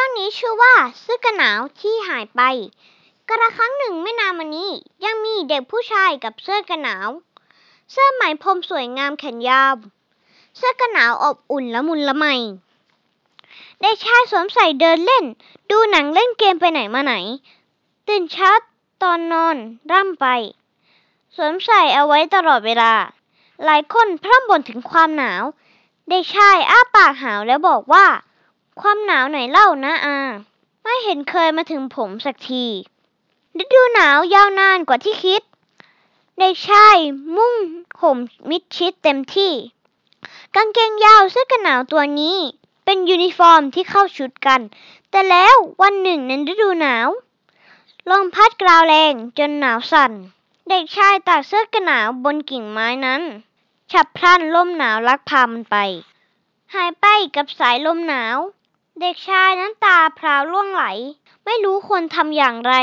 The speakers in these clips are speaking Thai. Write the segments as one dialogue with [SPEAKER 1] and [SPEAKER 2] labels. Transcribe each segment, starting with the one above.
[SPEAKER 1] รื่องนี้ชื่อว่าเสื้อกันหนาวที่หายไป กระครั้งหนึ่งไม่นานมานี้ ยังมีเด็กผู้ชายกับเสื้อกันหนาว เสื้อไหมพรมสวยงามแขนยาว เสื้อกันหนาวอบอุ่นละมุนละไมเด็กชายสวมใส่เดินเล่น ดูหนังเล่นเกมไปไหนมาไหน ตื่นเช้าตอนนอนร่ำไป สวมใส่เอาไว้ตลอดเวลา หลายคนพร่ำบ่นถึงความหนาว เด็กชายอ้าปากหาวแล้วบอกว่า ความหนาวไหนเล่านะอา ไม่เห็นเคยมาถึงผมสักทีฤดูหนาวยาวนานกว่าที่คิด เด็กชายนุ่งห่มมิดชิดเต็มที่ กางเกงยาวเสื้อกันหนาวตัวนี้ เป็นยูนิฟอร์มที่เข้าชุดกัน แต่แล้ววันหนึ่งในฤดูหนาวลมพัดกราวแรงจนหนาวสั่น เด็กชายตากเสื้อกันหนาวบนกิ่งไม้นั้น ฉับพลันลมหนาวลักพามันไป หายไปกับสายลมหนาว เด็กชายน้ำตาพราวล่วงไหล ไม่รู้ควรทำอย่างไร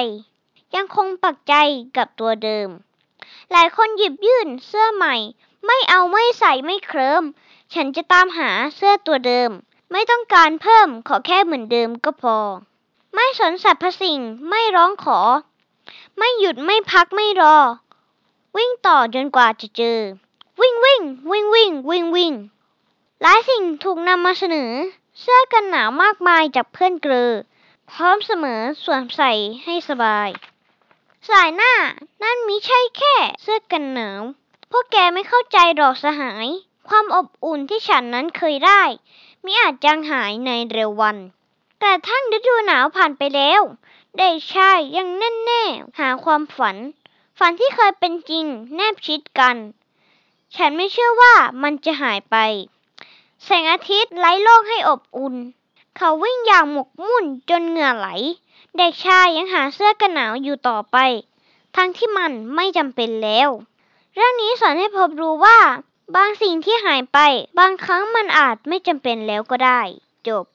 [SPEAKER 1] ยังคงปักใจกับตัวเดิม หลายคนหยิบยื่นเสื้อใหม่ ไม่เอาไม่ใส่ไม่เคลิมฉันจะตามหาเสื้อตัวเดิม ไม่ต้องการเพิ่มขอแค่เหมือนเดิมก็พอ ไม่สนสรรพสิ่งไม่ร้องขอ ไม่หยุดไม่พักไม่รอ วิ่งต่อจนกว่าจะเจอ วิ่งวิ่งวิ่งวิ่งวิ่งวิ่งหลายสิ่งถูกนำมาเสนอ เสื้อกันหนาวมากมายจากเพื่อนเกลอ พร้อมเสมอสวนใส่ให้สบาย สายหน้า นั่นมิใช่แค่เสื้อกันหนาว พวกแกไม่เข้าใจหรอกสหาย ความอบอุ่นที่ฉันนั้นเคยได้ มิอาจจางหายในเร็ววันแต่ทั้งฤดูหนาวผ่านไปแล้วเด็กชายยังแน่แน่หาความฝัน ฝันที่เคยเป็นจริงแนบชิดกัน ฉันไม่เชื่อว่ามันจะหายไป แสงอาทิตย์ไล่โลกให้อบอุ่น เขาวิ่งอย่างหมกมุ่นจนเหงื่อไหล เด็กชายยังหาเสื้อกันหนาวอยู่ต่อไป ทั้งที่มันไม่จำเป็นแล้ว เรื่องนี้สอนให้พบรู้ว่า บางสิ่งที่หายไป บางครั้งมันอาจไม่จำเป็นแล้วก็ได้ จบ